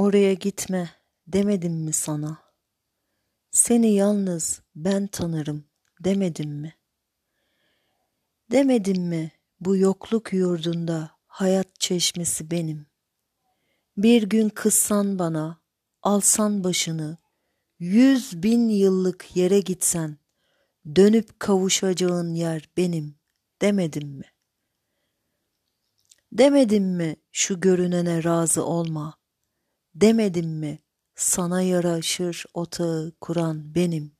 Oraya gitme demedim mi sana? Seni yalnız ben tanırım demedim mi? Demedim mi bu yokluk yurdunda hayat çeşmesi benim? Bir gün kızsan bana, alsan başını, yüz bin yıllık yere gitsen, dönüp kavuşacağın yer benim demedim mi? Demedim mi şu görünene razı olma? Demedim mi sana yaraşır otağı kuran benim?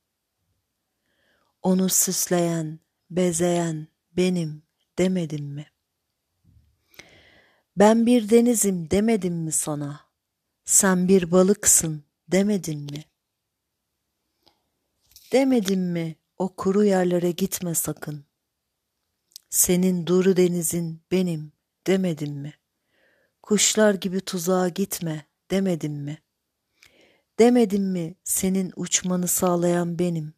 Onu süsleyen, bezeyen benim demedim mi? Ben bir denizim demedim mi sana? Sen bir balıksın demedim mi? Demedim mi o kuru yerlere gitme sakın? Senin duru denizin benim demedim mi? Kuşlar gibi tuzağa gitme demedim mi? Demedim mi senin uçmanı sağlayan benim?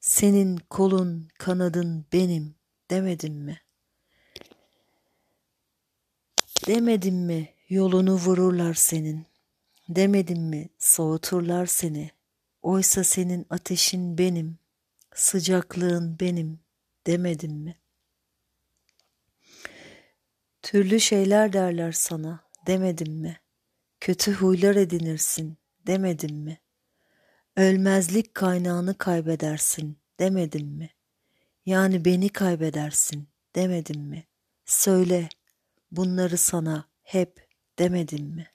Senin kolun, kanadın benim demedim mi? Demedim mi yolunu vururlar senin? Demedim mi soğuturlar seni? Oysa senin ateşin benim, sıcaklığın benim demedim mi? Türlü şeyler derler sana demedim mi? Kötü huylar edinirsin demedim mi? Ölmezlik kaynağını kaybedersin demedim mi? Yani beni kaybedersin demedim mi? Söyle bunları sana hep demedim mi?